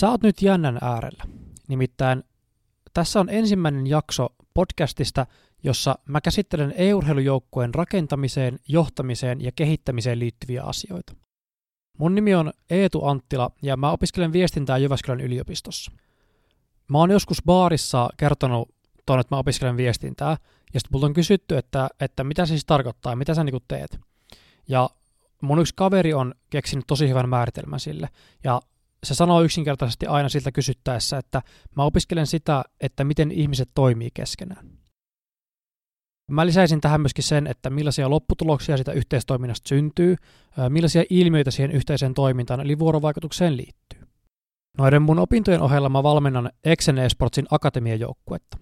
Sä oot nyt jännän äärellä. Nimittäin tässä on ensimmäinen jakso podcastista, jossa mä käsittelen e-urheilujoukkueen rakentamiseen, johtamiseen ja kehittämiseen liittyviä asioita. Mun nimi on Eetu Anttila ja mä opiskelen viestintää Jyväskylän yliopistossa. Mä oon joskus baarissa kertonut tuon, että mä opiskelen viestintää, ja sitten multa on kysytty, että, että mitä se siis tarkoittaa, mitä sä niinku teet. Ja mun yksi kaveri on keksinyt tosi hyvän määritelmän sille, ja se sanoo yksinkertaisesti aina siltä kysyttäessä, että mä opiskelen sitä, että miten ihmiset toimii keskenään. Mä lisäisin tähän myöskin sen, että millaisia lopputuloksia sitä yhteistoiminnasta syntyy, millaisia ilmiöitä siihen yhteiseen toimintaan eli vuorovaikutukseen liittyy. Noiden mun opintojen ohella mä valmennan Exen Esportsin akatemiajoukkuetta.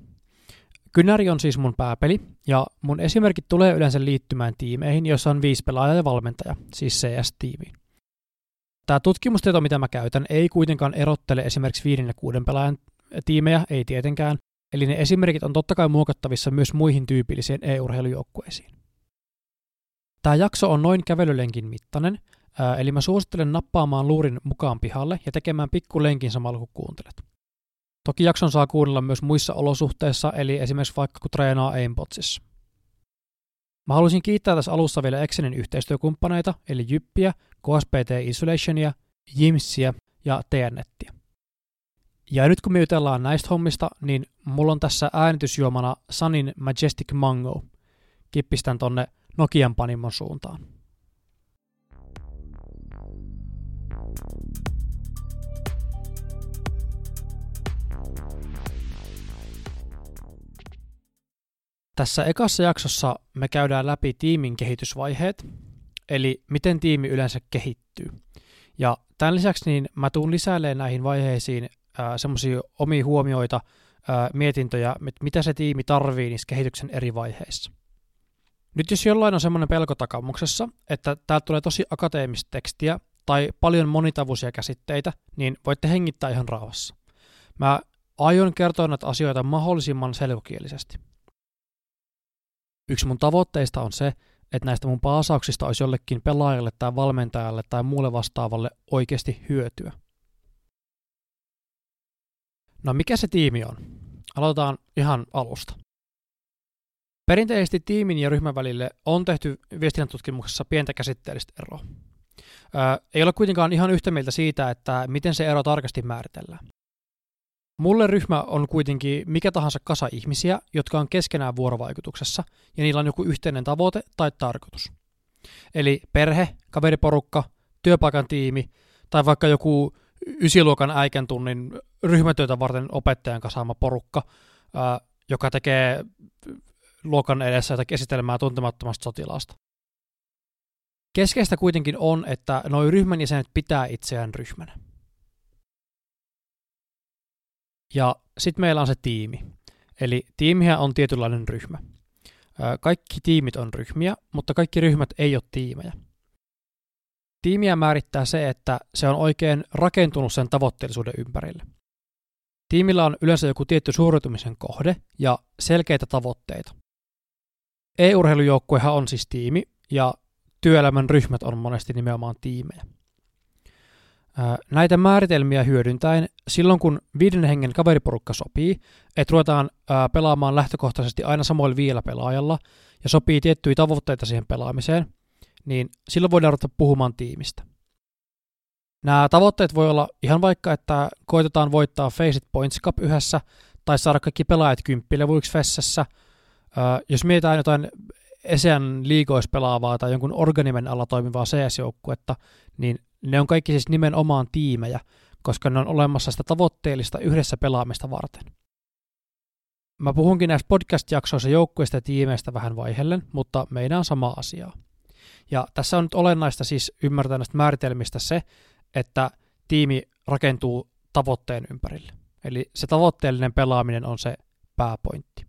Kynäri on siis mun pääpeli, ja mun esimerkit tulee yleensä liittymään tiimeihin, joissa on viisi pelaajaa ja valmentaja, siis CS-tiimiin. Tämä tutkimustieto, mitä mä käytän, ei kuitenkaan erottele esimerkiksi viiden ja kuuden pelaajan tiimejä, ei tietenkään, eli ne esimerkit on totta kai muokattavissa myös muihin tyypillisiin e-urheilujoukkueisiin. Tämä jakso on noin kävelylenkin mittainen, eli mä suosittelen nappaamaan luurin mukaan pihalle ja tekemään pikkulenkin samalla kun kuuntelet. Toki jakson saa kuunnella myös muissa olosuhteissa, eli esimerkiksi vaikka kun treenaa Aimpotsissa. Mä haluaisin kiittää tässä alussa vielä Excenin yhteistyökumppaneita, eli Jyppiä, KSPT Isolationia, Jimsiä ja TNNettiä. Ja nyt kun me jutellaan näistä hommista, niin mulla on tässä äänitysjuomana Sanin Majestic Mango. Kippistän tonne Nokian panimon suuntaan. Tässä ekassa jaksossa me käydään läpi tiimin kehitysvaiheet, eli miten tiimi yleensä kehittyy. Ja tämän lisäksi niin mä tuun lisäilemään näihin vaiheisiin semmoisia omia huomioita, ää, mietintöjä, mitä se tiimi tarvii niissä kehityksen eri vaiheissa. Nyt jos jollain on semmoinen pelko takamuksessa, että täältä tulee tosi akateemista tekstiä tai paljon monitavuisia käsitteitä, niin voitte hengittää ihan rauhassa. Mä aion kertoa näitä asioita mahdollisimman selkokielisesti. Yksi mun tavoitteista on se, että näistä mun paasauksista olisi jollekin pelaajalle tai valmentajalle tai muulle vastaavalle oikeasti hyötyä. No mikä se tiimi on? Aloitetaan ihan alusta. Perinteisesti tiimin ja ryhmän välille on tehty viestinnän tutkimuksessa pientä käsitteellistä eroa. Ei ole kuitenkaan ihan yhtä mieltä siitä, että miten se ero tarkasti määritellään. Mulle ryhmä on kuitenkin mikä tahansa kasa ihmisiä, jotka on keskenään vuorovaikutuksessa ja niillä on joku yhteinen tavoite tai tarkoitus. Eli perhe, kaveriporukka, työpaikan tiimi tai vaikka joku ysiluokan äikän tunnin ryhmätyötä varten opettajan kasaama porukka, joka tekee luokan edessä jotakin esitelmää tuntemattomasta sotilaasta. Keskeistä kuitenkin on, että nuo ryhmän jäsenet pitää itseään ryhmänä. Ja sitten meillä on se tiimi. Eli tiimihän on tietynlainen ryhmä. Kaikki tiimit on ryhmiä, mutta kaikki ryhmät ei ole tiimejä. Tiimiä määrittää se, että se on oikein rakentunut sen tavoitteellisuuden ympärille. Tiimillä on yleensä joku tietty suoritumisen kohde ja selkeitä tavoitteita. E-urheilujoukkuehan on siis tiimi ja työelämän ryhmät on monesti nimenomaan tiimejä. Näitä määritelmiä hyödyntäen, silloin kun viiden hengen kaveriporukka sopii, että ruvetaan pelaamaan lähtökohtaisesti aina samoilla viillä pelaajalla ja sopii tiettyjä tavoitteita siihen pelaamiseen, niin silloin voidaan ruveta puhumaan tiimistä. Nämä tavoitteet voi olla ihan vaikka, että koitetaan voittaa Faceit Points Cup yhdessä tai saada kaikki pelaajat kymppilevuiksi Fessessä. Jos mietitään jotain Esean liigoissa pelaavaa tai jonkun organimen alla toimivaa CS-joukkuetta, niin ne on kaikki siis nimenomaan tiimejä, koska ne on olemassa sitä tavoitteellista yhdessä pelaamista varten. Mä puhunkin näistä podcast-jaksoissa joukkueista ja tiimeistä vähän vaihellen, mutta meidän on sama asia. Ja tässä on nyt olennaista siis ymmärtää näistä määritelmistä se, että tiimi rakentuu tavoitteen ympärille. Eli se tavoitteellinen pelaaminen on se pääpointti.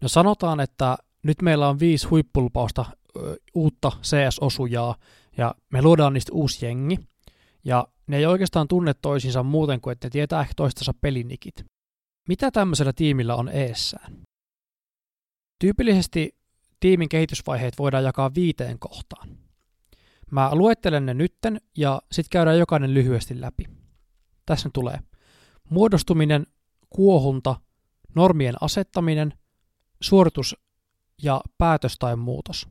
No sanotaan, että nyt meillä on viisi huippulupausta uutta CS-osujaa, ja me luodaan niistä uusi jengi, ja ne ei oikeastaan tunne toisinsa muuten kuin, että ne tietää ehkä toistensa pelinikit. Mitä tämmöisellä tiimillä on eessään? Tyypillisesti tiimin kehitysvaiheet voidaan jakaa viiteen kohtaan. Mä luettelen ne nytten ja sitten käydään jokainen lyhyesti läpi. Tässä ne tulee. Muodostuminen, kuohunta, normien asettaminen, suoritus ja päätös tai muutos.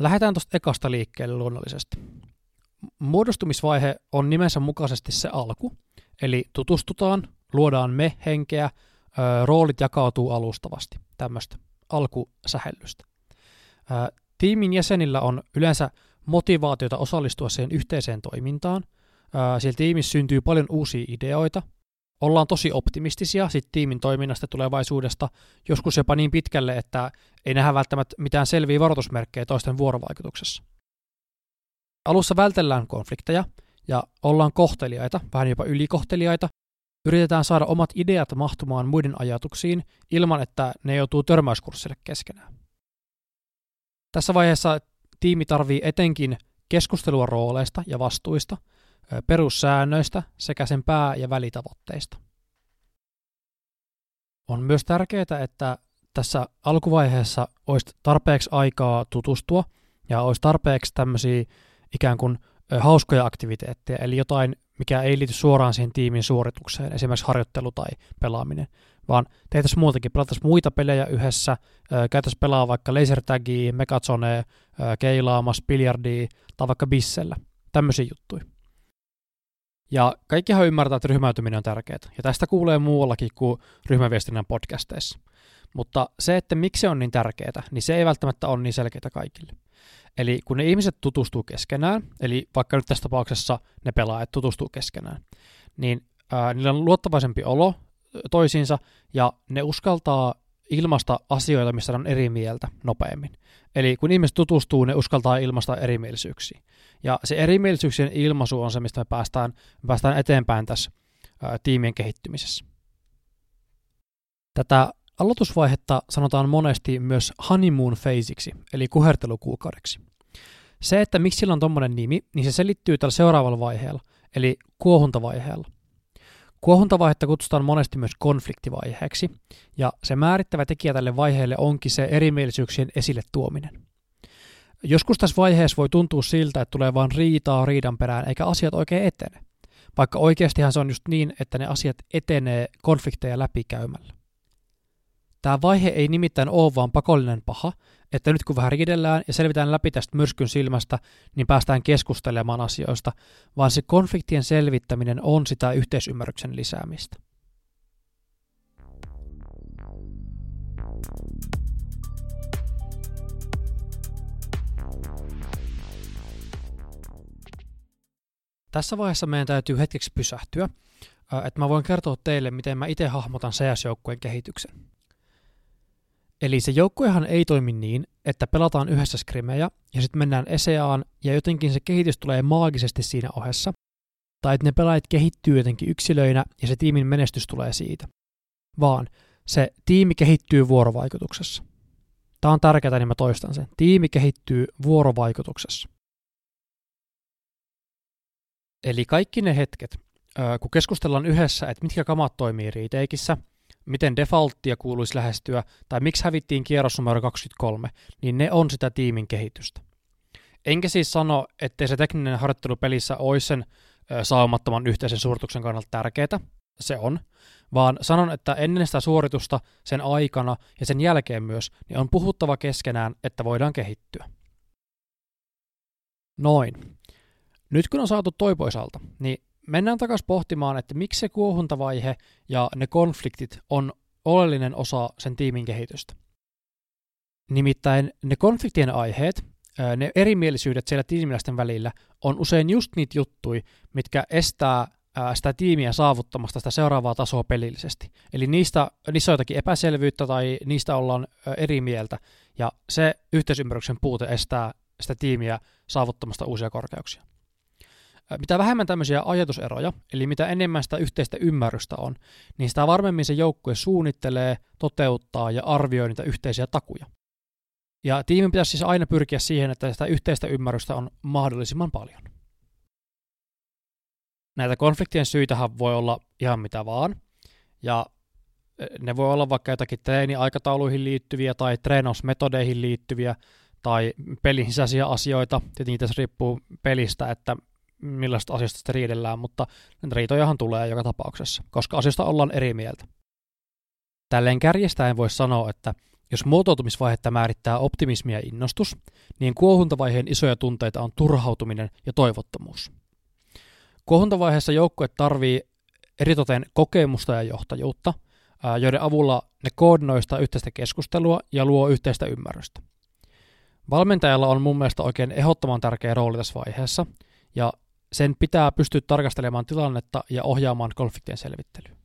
Lähdetään tuosta ekasta liikkeelle luonnollisesti. Muodostumisvaihe on nimensä mukaisesti se alku, eli tutustutaan, luodaan me-henkeä, roolit jakautuu alustavasti, tämmöistä alkusähellystä. Tiimin jäsenillä on yleensä motivaatiota osallistua siihen yhteiseen toimintaan. Siellä tiimissä syntyy paljon uusia ideoita. Ollaan tosi optimistisia sit tiimin toiminnasta tulevaisuudesta, joskus jopa niin pitkälle, että ei nähdä välttämättä mitään selviä varoitusmerkkejä toisten vuorovaikutuksessa. Alussa vältellään konflikteja ja ollaan kohteliaita, vähän jopa ylikohteliaita. Yritetään saada omat ideat mahtumaan muiden ajatuksiin ilman, että ne joutuu törmäyskurssille keskenään. Tässä vaiheessa tiimi tarvii etenkin keskustelua rooleista ja vastuista, perussäännöistä sekä sen pää- ja välitavoitteista. On myös tärkeää, että tässä alkuvaiheessa olisi tarpeeksi aikaa tutustua ja olisi tarpeeksi tämmöisiä ikään kuin hauskoja aktiviteetteja, eli jotain, mikä ei liity suoraan siihen tiimin suoritukseen, esimerkiksi harjoittelu tai pelaaminen, vaan tehtäisiin muutakin, pelattaisiin muita pelejä yhdessä, käytäisiin pelaa vaikka laser tagia, megazone, keilaamas, biljardia tai vaikka bissellä, tämmöisiä juttuja. Ja kaikkihan ymmärtää, että ryhmäytyminen on tärkeää, ja tästä kuulee muuallakin kuin ryhmäviestinnän podcasteissa. Mutta se, että miksi se on niin tärkeää, niin se ei välttämättä ole niin selkeää kaikille. Eli kun ne ihmiset tutustuu keskenään, eli vaikka nyt tässä tapauksessa ne pelaajat tutustuu keskenään, niin ää, niillä on luottavaisempi olo toisiinsa ja ne uskaltaa ilmasta asioita, missä on eri mieltä nopeammin. Eli kun ihmiset tutustuu, ne uskaltaa ilmasta erimielisyyksiä. Ja se erimielisyyksien ilmaisu on se, mistä me päästään, me päästään eteenpäin tässä ää, tiimien kehittymisessä. Tätä aloitusvaihetta sanotaan monesti myös honeymoon phaseiksi, eli kuhertelukuukaudeksi. Se, että miksi sillä on tuommoinen nimi, niin se selittyy tällä seuraavalla vaiheella, eli kuohuntavaiheella. Kuohuntavaihetta kutsutaan monesti myös konfliktivaiheeksi, ja se määrittävä tekijä tälle vaiheelle onkin se erimielisyyksien esille tuominen. Joskus tässä vaiheessa voi tuntua siltä, että tulee vain riitaa riidan perään, eikä asiat oikein etene. Vaikka oikeastihan se on just niin, että ne asiat etenee konflikteja läpikäymällä. Tämä vaihe ei nimittäin ole vaan pakollinen paha, että nyt kun vähän riidellään ja selvitään läpi tästä myrskyn silmästä, niin päästään keskustelemaan asioista, vaan se konfliktien selvittäminen on sitä yhteisymmärryksen lisäämistä. Tässä vaiheessa meidän täytyy hetkeksi pysähtyä, että mä voin kertoa teille, miten mä itse hahmotan CS-joukkueen kehityksen. Eli se joukkuehan ei toimi niin, että pelataan yhdessä skrimejä ja sitten mennään eseaan ja jotenkin se kehitys tulee maagisesti siinä ohessa, tai että ne pelaajat kehittyy jotenkin yksilöinä ja se tiimin menestys tulee siitä. Vaan se tiimi kehittyy vuorovaikutuksessa. Tämä on tärkeää, niin mä toistan sen. Tiimi kehittyy vuorovaikutuksessa. Eli kaikki ne hetket, kun keskustellaan yhdessä, että mitkä kamat toimii riiteikissä – miten defaulttia kuuluisi lähestyä, tai miksi hävittiin kierros numero 23, niin ne on sitä tiimin kehitystä. Enkä siis sano, ettei se tekninen harjoittelu pelissä olisi sen saumattoman yhteisen suorituksen kannalta tärkeää, se on, vaan sanon, että ennen sitä suoritusta, sen aikana ja sen jälkeen myös, niin on puhuttava keskenään, että voidaan kehittyä. Noin. Nyt kun on saatu toi poisalta, niin mennään takaisin pohtimaan, että miksi se kuohuntavaihe ja ne konfliktit on oleellinen osa sen tiimin kehitystä. Nimittäin ne konfliktien aiheet, ne erimielisyydet siellä tiimiläisten välillä on usein just niitä juttuja, mitkä estää sitä tiimiä saavuttamasta sitä seuraavaa tasoa pelillisesti. Eli niistä, niissä on jotakin epäselvyyttä tai niistä ollaan eri mieltä, ja se yhteisymmärryksen puute estää sitä tiimiä saavuttamasta uusia korkeuksia. Mitä vähemmän tämmöisiä ajatuseroja, eli mitä enemmän sitä yhteistä ymmärrystä on, niin sitä varmemmin se joukkue suunnittelee, toteuttaa ja arvioi niitä yhteisiä takuja. Ja tiimin pitäisi siis aina pyrkiä siihen, että sitä yhteistä ymmärrystä on mahdollisimman paljon. Näitä konfliktien syitähän voi olla ihan mitä vaan, ja ne voi olla vaikka jotakin treeniaikatauluihin liittyviä tai treenausmetodeihin liittyviä tai pelin sisäisiä asioita. Tietenkin tässä riippuu pelistä, että millaista asioista sitä riidellään, mutta riitojahan tulee joka tapauksessa, koska asioista ollaan eri mieltä. Tälleen kärjestäen voisi sanoa, että jos muotoutumisvaihetta määrittää optimismi ja innostus, niin kuohuntavaiheen isoja tunteita on turhautuminen ja toivottomuus. Kuohuntavaiheessa joukkue tarvii eritoten kokemusta ja johtajuutta, joiden avulla ne koordinoista yhteistä keskustelua ja luo yhteistä ymmärrystä. Valmentajalla on mun mielestä oikein ehdottoman tärkeä rooli tässä vaiheessa, ja sen pitää pystyä tarkastelemaan tilannetta ja ohjaamaan konfliktien selvittelyä.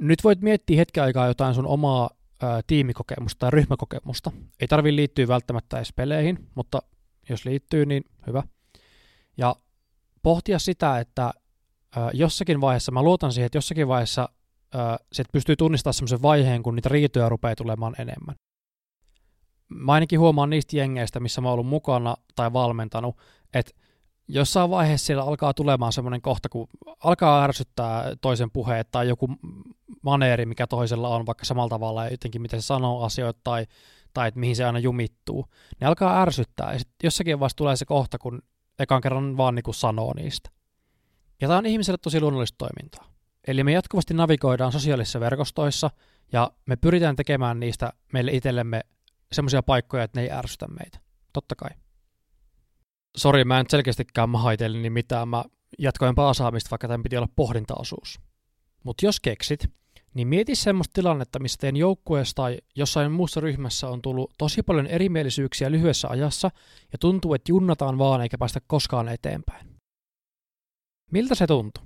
Nyt voit miettiä hetken aikaa jotain sun omaa ää, tiimikokemusta tai ryhmäkokemusta. Ei tarvi liittyä välttämättä edes peleihin, mutta jos liittyy, niin hyvä. Ja pohtia sitä, että ää, jossakin vaiheessa, mä luotan siihen, että jossakin vaiheessa ää, sit pystyy tunnistamaan semmoisen vaiheen, kun niitä riitoja rupeaa tulemaan enemmän. Mä ainakin huomaan niistä jengeistä, missä mä oon ollut mukana tai valmentanut, että jossain vaiheessa siellä alkaa tulemaan semmoinen kohta, kun alkaa ärsyttää toisen puheet tai joku maneeri, mikä toisella on vaikka samalla tavalla ja jotenkin miten se sanoo asioita tai, tai että mihin se aina jumittuu, ne alkaa ärsyttää ja sitten jossakin vaiheessa tulee se kohta, kun ekan kerran vaan niin kuin sanoo niistä. Ja tämä on ihmiselle tosi luonnollista toimintaa. Eli me jatkuvasti navigoidaan sosiaalisissa verkostoissa ja me pyritään tekemään niistä meille itsellemme semmoisia paikkoja, että ne ei ärsytä meitä. Totta kai sori, mä en selkeästikään niin mitään, mä jatkoin paasaamista, vaikka tämän piti olla pohdintaosuus. Mutta jos keksit, niin mieti semmoista tilannetta, missä teidän joukkueessa tai jossain muussa ryhmässä on tullut tosi paljon erimielisyyksiä lyhyessä ajassa ja tuntuu, että junnataan vaan eikä päästä koskaan eteenpäin. Miltä se tuntui?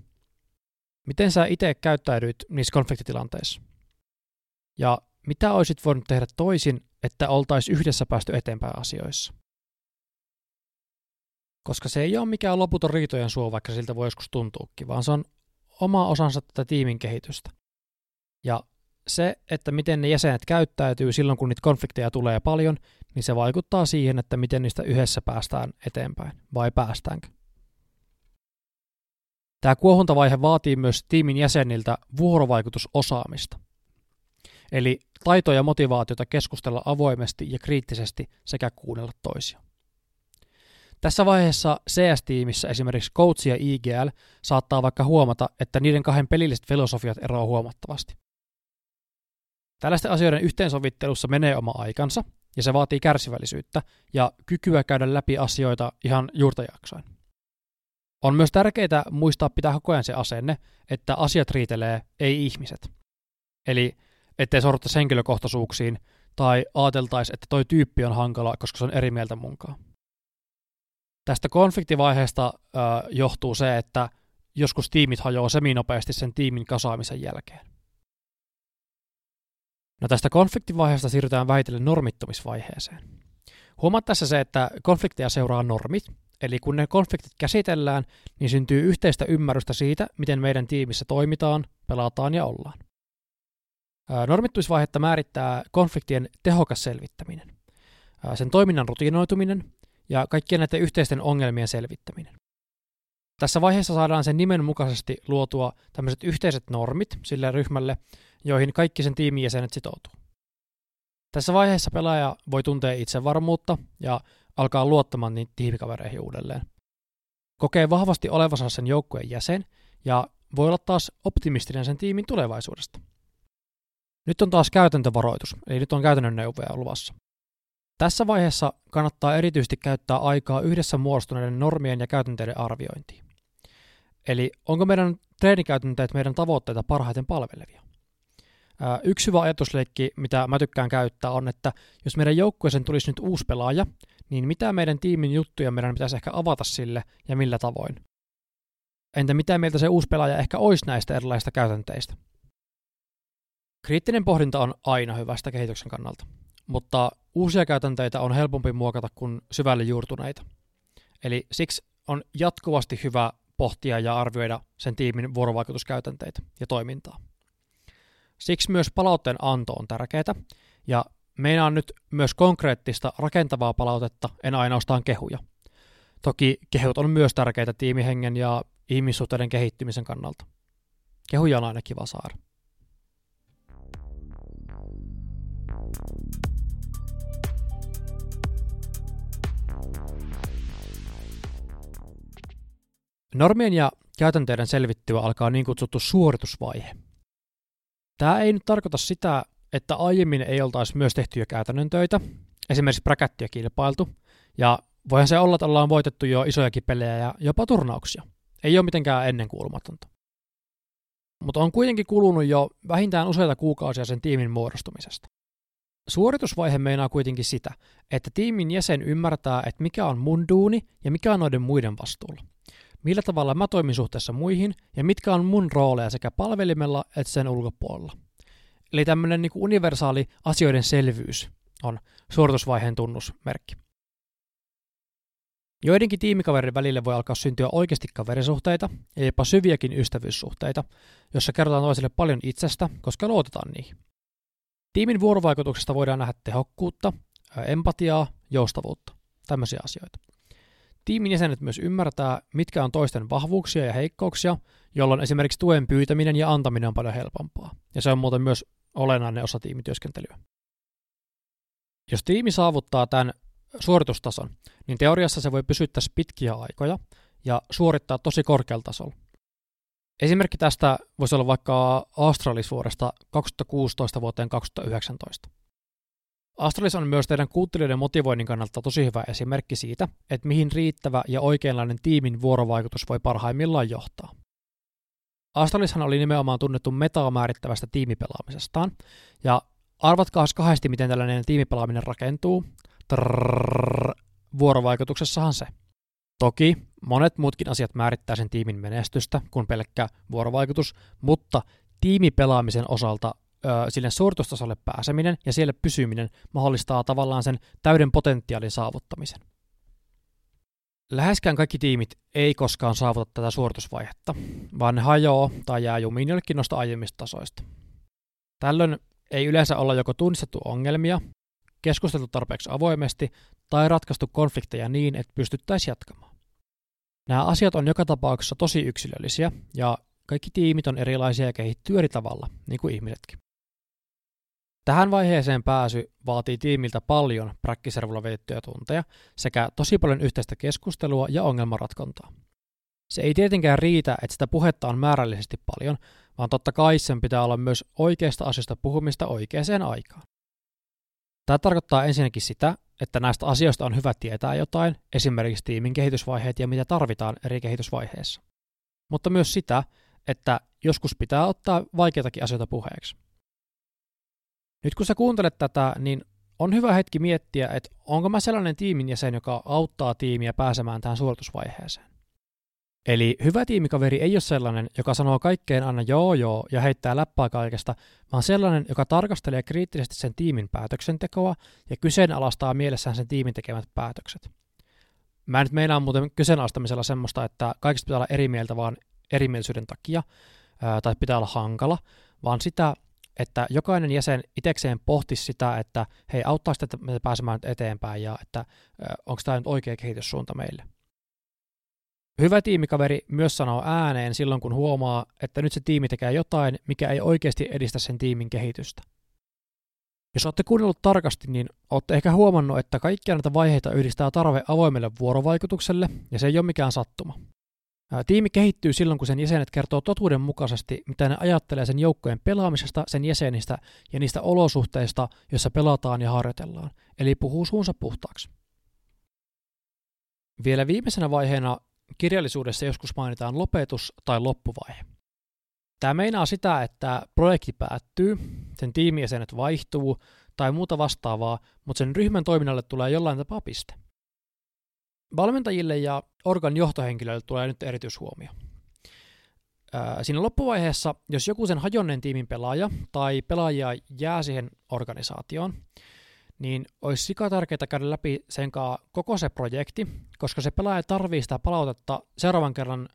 Miten sä itse käyttäydyit niissä konfliktitilanteissa? Ja mitä olisit voinut tehdä toisin, että oltaisiin yhdessä päästy eteenpäin asioissa? koska se ei ole mikään loputon riitojen suo, vaikka siltä voi joskus tuntuukin, vaan se on oma osansa tätä tiimin kehitystä. Ja se, että miten ne jäsenet käyttäytyy silloin, kun niitä konflikteja tulee paljon, niin se vaikuttaa siihen, että miten niistä yhdessä päästään eteenpäin, vai päästäänkö. Tämä kuohuntavaihe vaatii myös tiimin jäseniltä vuorovaikutusosaamista. Eli taitoja ja motivaatiota keskustella avoimesti ja kriittisesti sekä kuunnella toisia. Tässä vaiheessa CS-tiimissä esimerkiksi Coach ja IGL saattaa vaikka huomata, että niiden kahden pelilliset filosofiat eroavat huomattavasti. Tällaisten asioiden yhteensovittelussa menee oma aikansa, ja se vaatii kärsivällisyyttä ja kykyä käydä läpi asioita ihan juurtajaksoin. On myös tärkeää muistaa pitää koko ajan se asenne, että asiat riitelee, ei ihmiset. Eli ettei sorruttaisi henkilökohtaisuuksiin tai ajateltaisi, että toi tyyppi on hankala, koska se on eri mieltä munkaan. Tästä konfliktivaiheesta ö, johtuu se, että joskus tiimit hajoaa seminopeasti sen tiimin kasaamisen jälkeen. No tästä konfliktivaiheesta siirrytään vähitellen normittumisvaiheeseen. Huomaat tässä se, että konflikteja seuraa normit, eli kun ne konfliktit käsitellään, niin syntyy yhteistä ymmärrystä siitä, miten meidän tiimissä toimitaan, pelataan ja ollaan. Normittumisvaihetta määrittää konfliktien tehokas selvittäminen, sen toiminnan rutinoituminen ja kaikkien näiden yhteisten ongelmien selvittäminen. Tässä vaiheessa saadaan sen nimen mukaisesti luotua tämmöiset yhteiset normit sille ryhmälle, joihin kaikki sen tiimin jäsenet sitoutuu. Tässä vaiheessa pelaaja voi tuntea itsevarmuutta ja alkaa luottamaan niitä tiimikavereihin uudelleen. Kokee vahvasti olevansa sen joukkueen jäsen ja voi olla taas optimistinen sen tiimin tulevaisuudesta. Nyt on taas käytäntövaroitus, eli nyt on käytännön neuvoja luvassa. Tässä vaiheessa kannattaa erityisesti käyttää aikaa yhdessä muodostuneiden normien ja käytänteiden arviointiin. Eli onko meidän treenikäytänteet meidän tavoitteita parhaiten palvelevia? Yksi hyvä ajatusleikki, mitä mä tykkään käyttää, on, että jos meidän joukkueeseen tulisi nyt uusi pelaaja, niin mitä meidän tiimin juttuja meidän pitäisi ehkä avata sille ja millä tavoin? Entä mitä mieltä se uusi pelaaja ehkä olisi näistä erilaisista käytänteistä? Kriittinen pohdinta on aina hyvästä kehityksen kannalta mutta uusia käytänteitä on helpompi muokata kuin syvälle juurtuneita. Eli siksi on jatkuvasti hyvä pohtia ja arvioida sen tiimin vuorovaikutuskäytänteitä ja toimintaa. Siksi myös palautteen anto on tärkeää, ja meinaan nyt myös konkreettista rakentavaa palautetta, en ainoastaan kehuja. Toki kehut on myös tärkeitä tiimihengen ja ihmissuhteiden kehittymisen kannalta. Kehuja on aina kiva saada. Normien ja käytänteiden selvittyä alkaa niin kutsuttu suoritusvaihe. Tämä ei nyt tarkoita sitä, että aiemmin ei oltaisi myös tehty jo käytännön töitä, esimerkiksi bräkättiä kilpailtu, ja voihan se olla, että ollaan voitettu jo isojakin pelejä ja jopa turnauksia. Ei ole mitenkään ennenkuulumatonta. Mutta on kuitenkin kulunut jo vähintään useita kuukausia sen tiimin muodostumisesta. Suoritusvaihe meinaa kuitenkin sitä, että tiimin jäsen ymmärtää, että mikä on mun duuni ja mikä on noiden muiden vastuulla. Millä tavalla mä toimin suhteessa muihin ja mitkä on mun rooleja sekä palvelimella että sen ulkopuolella. Eli tämmöinen niin universaali asioiden selvyys on suoritusvaiheen tunnusmerkki. Joidenkin tiimikaverin välille voi alkaa syntyä oikeasti kaverisuhteita ja jopa syviäkin ystävyyssuhteita, jossa kerrotaan toisille paljon itsestä, koska luotetaan niihin. Tiimin vuorovaikutuksesta voidaan nähdä tehokkuutta, empatiaa, joustavuutta, tämmöisiä asioita. Tiimin jäsenet myös ymmärtää, mitkä on toisten vahvuuksia ja heikkouksia, jolloin esimerkiksi tuen pyytäminen ja antaminen on paljon helpompaa. Ja se on muuten myös olennainen osa tiimityöskentelyä. Jos tiimi saavuttaa tämän suoritustason, niin teoriassa se voi pysyttää pitkiä aikoja ja suorittaa tosi korkealla tasolla. Esimerkki tästä voisi olla vaikka Astralis vuodesta 2016 vuoteen 2019. Astralis on myös teidän kuuntelijoiden motivoinnin kannalta tosi hyvä esimerkki siitä, että mihin riittävä ja oikeanlainen tiimin vuorovaikutus voi parhaimmillaan johtaa. Astralishan oli nimenomaan tunnettu metaa määrittävästä tiimipelaamisestaan, ja arvatkaa kahdesti, miten tällainen tiimipelaaminen rakentuu. Trrrr, vuorovaikutuksessahan se. Toki monet muutkin asiat määrittää sen tiimin menestystä kuin pelkkä vuorovaikutus, mutta tiimipelaamisen osalta ö, sille suoritustasolle pääseminen ja siellä pysyminen mahdollistaa tavallaan sen täyden potentiaalin saavuttamisen. Läheskään kaikki tiimit ei koskaan saavuta tätä suoritusvaihetta, vaan ne hajoaa tai jää jumiin jollekin noista aiemmista tasoista. Tällöin ei yleensä olla joko tunnistettu ongelmia, keskusteltu tarpeeksi avoimesti tai ratkaistu konflikteja niin, että pystyttäisiin jatkamaan. Nämä asiat on joka tapauksessa tosi yksilöllisiä ja kaikki tiimit on erilaisia ja kehittyy eri tavalla, niin kuin ihmisetkin. Tähän vaiheeseen pääsy vaatii tiimiltä paljon präkkiservulla vietettyjä tunteja sekä tosi paljon yhteistä keskustelua ja ongelmanratkontaa. Se ei tietenkään riitä, että sitä puhetta on määrällisesti paljon, vaan totta kai sen pitää olla myös oikeasta asiasta puhumista oikeaan aikaan. Tämä tarkoittaa ensinnäkin sitä, että näistä asioista on hyvä tietää jotain, esimerkiksi tiimin kehitysvaiheet ja mitä tarvitaan eri kehitysvaiheissa. Mutta myös sitä, että joskus pitää ottaa vaikeitakin asioita puheeksi. Nyt kun sä kuuntelet tätä, niin on hyvä hetki miettiä, että onko mä sellainen tiimin jäsen, joka auttaa tiimiä pääsemään tähän suoritusvaiheeseen. Eli hyvä tiimikaveri ei ole sellainen, joka sanoo kaikkeen aina joo joo ja heittää läppää kaikesta, vaan sellainen, joka tarkastelee kriittisesti sen tiimin päätöksentekoa ja kyseenalaistaa mielessään sen tiimin tekemät päätökset. Mä en nyt meinaa muuten kyseenalaistamisella semmoista, että kaikista pitää olla eri mieltä vaan erimielisyyden takia, tai pitää olla hankala, vaan sitä, että jokainen jäsen itsekseen pohtisi sitä, että hei, auttaa sitä meitä pääsemään nyt eteenpäin ja että onko tämä nyt oikea kehityssuunta meille. Hyvä tiimikaveri myös sanoo ääneen silloin, kun huomaa, että nyt se tiimi tekee jotain, mikä ei oikeasti edistä sen tiimin kehitystä. Jos olette kuunnellut tarkasti, niin olette ehkä huomannut, että kaikkia näitä vaiheita yhdistää tarve avoimelle vuorovaikutukselle, ja se ei ole mikään sattuma. Tiimi kehittyy silloin, kun sen jäsenet kertoo totuuden mukaisesti, mitä ne ajattelee sen joukkojen pelaamisesta, sen jäsenistä ja niistä olosuhteista, joissa pelataan ja harjoitellaan, eli puhuu suunsa puhtaaksi. Vielä viimeisenä vaiheena kirjallisuudessa joskus mainitaan lopetus tai loppuvaihe. Tämä meinaa sitä, että projekti päättyy, sen tiimijäsenet vaihtuu tai muuta vastaavaa, mutta sen ryhmän toiminnalle tulee jollain tapaa piste. Valmentajille ja organ johtohenkilöille tulee nyt erityishuomio. Siinä loppuvaiheessa, jos joku sen hajonneen tiimin pelaaja tai pelaajia jää siihen organisaatioon, niin olisi sika tärkeää käydä läpi sen koko se projekti, koska se pelaaja tarvii sitä palautetta seuraavan kerran,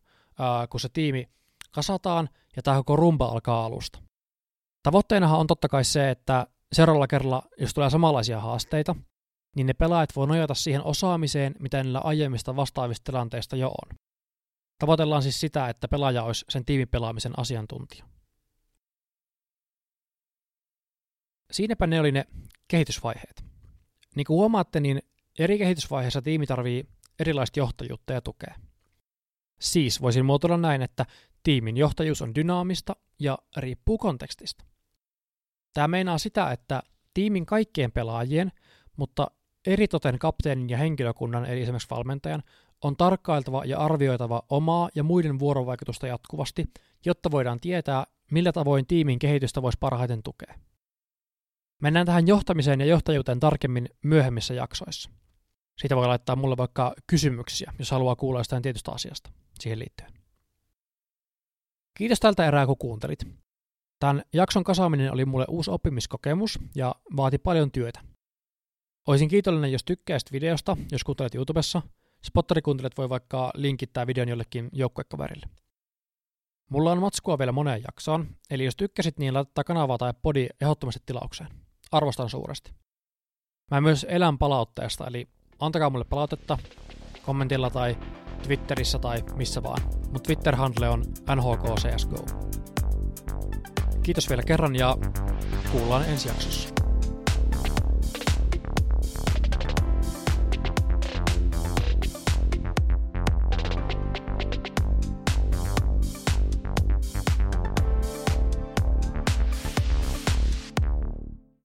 kun se tiimi kasataan ja tämä koko rumba alkaa alusta. Tavoitteenahan on totta kai se, että seuraavalla kerralla, jos tulee samanlaisia haasteita, niin ne pelaajat voi nojata siihen osaamiseen, mitä niillä aiemmista vastaavista tilanteista jo on. Tavoitellaan siis sitä, että pelaaja olisi sen tiimipelaamisen asiantuntija. Siinäpä ne oli ne kehitysvaiheet. Niin kuin huomaatte, niin eri kehitysvaiheissa tiimi tarvii erilaista johtajuutta ja tukea. Siis voisin muotoilla näin, että tiimin johtajuus on dynaamista ja riippuu kontekstista. Tämä meinaa sitä, että tiimin kaikkien pelaajien, mutta eritoten kapteenin ja henkilökunnan, eli esimerkiksi valmentajan, on tarkkailtava ja arvioitava omaa ja muiden vuorovaikutusta jatkuvasti, jotta voidaan tietää, millä tavoin tiimin kehitystä voisi parhaiten tukea. Mennään tähän johtamiseen ja johtajuuteen tarkemmin myöhemmissä jaksoissa. Siitä voi laittaa mulle vaikka kysymyksiä, jos haluaa kuulla jostain tietystä asiasta siihen liittyen. Kiitos tältä erää, kun kuuntelit. Tämän jakson kasaaminen oli mulle uusi oppimiskokemus ja vaati paljon työtä. Olisin kiitollinen, jos tykkäisit videosta, jos kuuntelet YouTubessa. Spotterikuuntelijat voi vaikka linkittää videon jollekin joukkuekaverille. Mulla on matskua vielä moneen jaksoon, eli jos tykkäsit, niin laittaa kanavaa tai podi ehdottomasti tilaukseen. Arvostan suuresti. Mä myös elän palautteesta, eli antakaa mulle palautetta kommentilla tai Twitterissä tai missä vaan. Mun Twitter-handle on nhkcsgo. Kiitos vielä kerran ja kuullaan ensi jaksossa.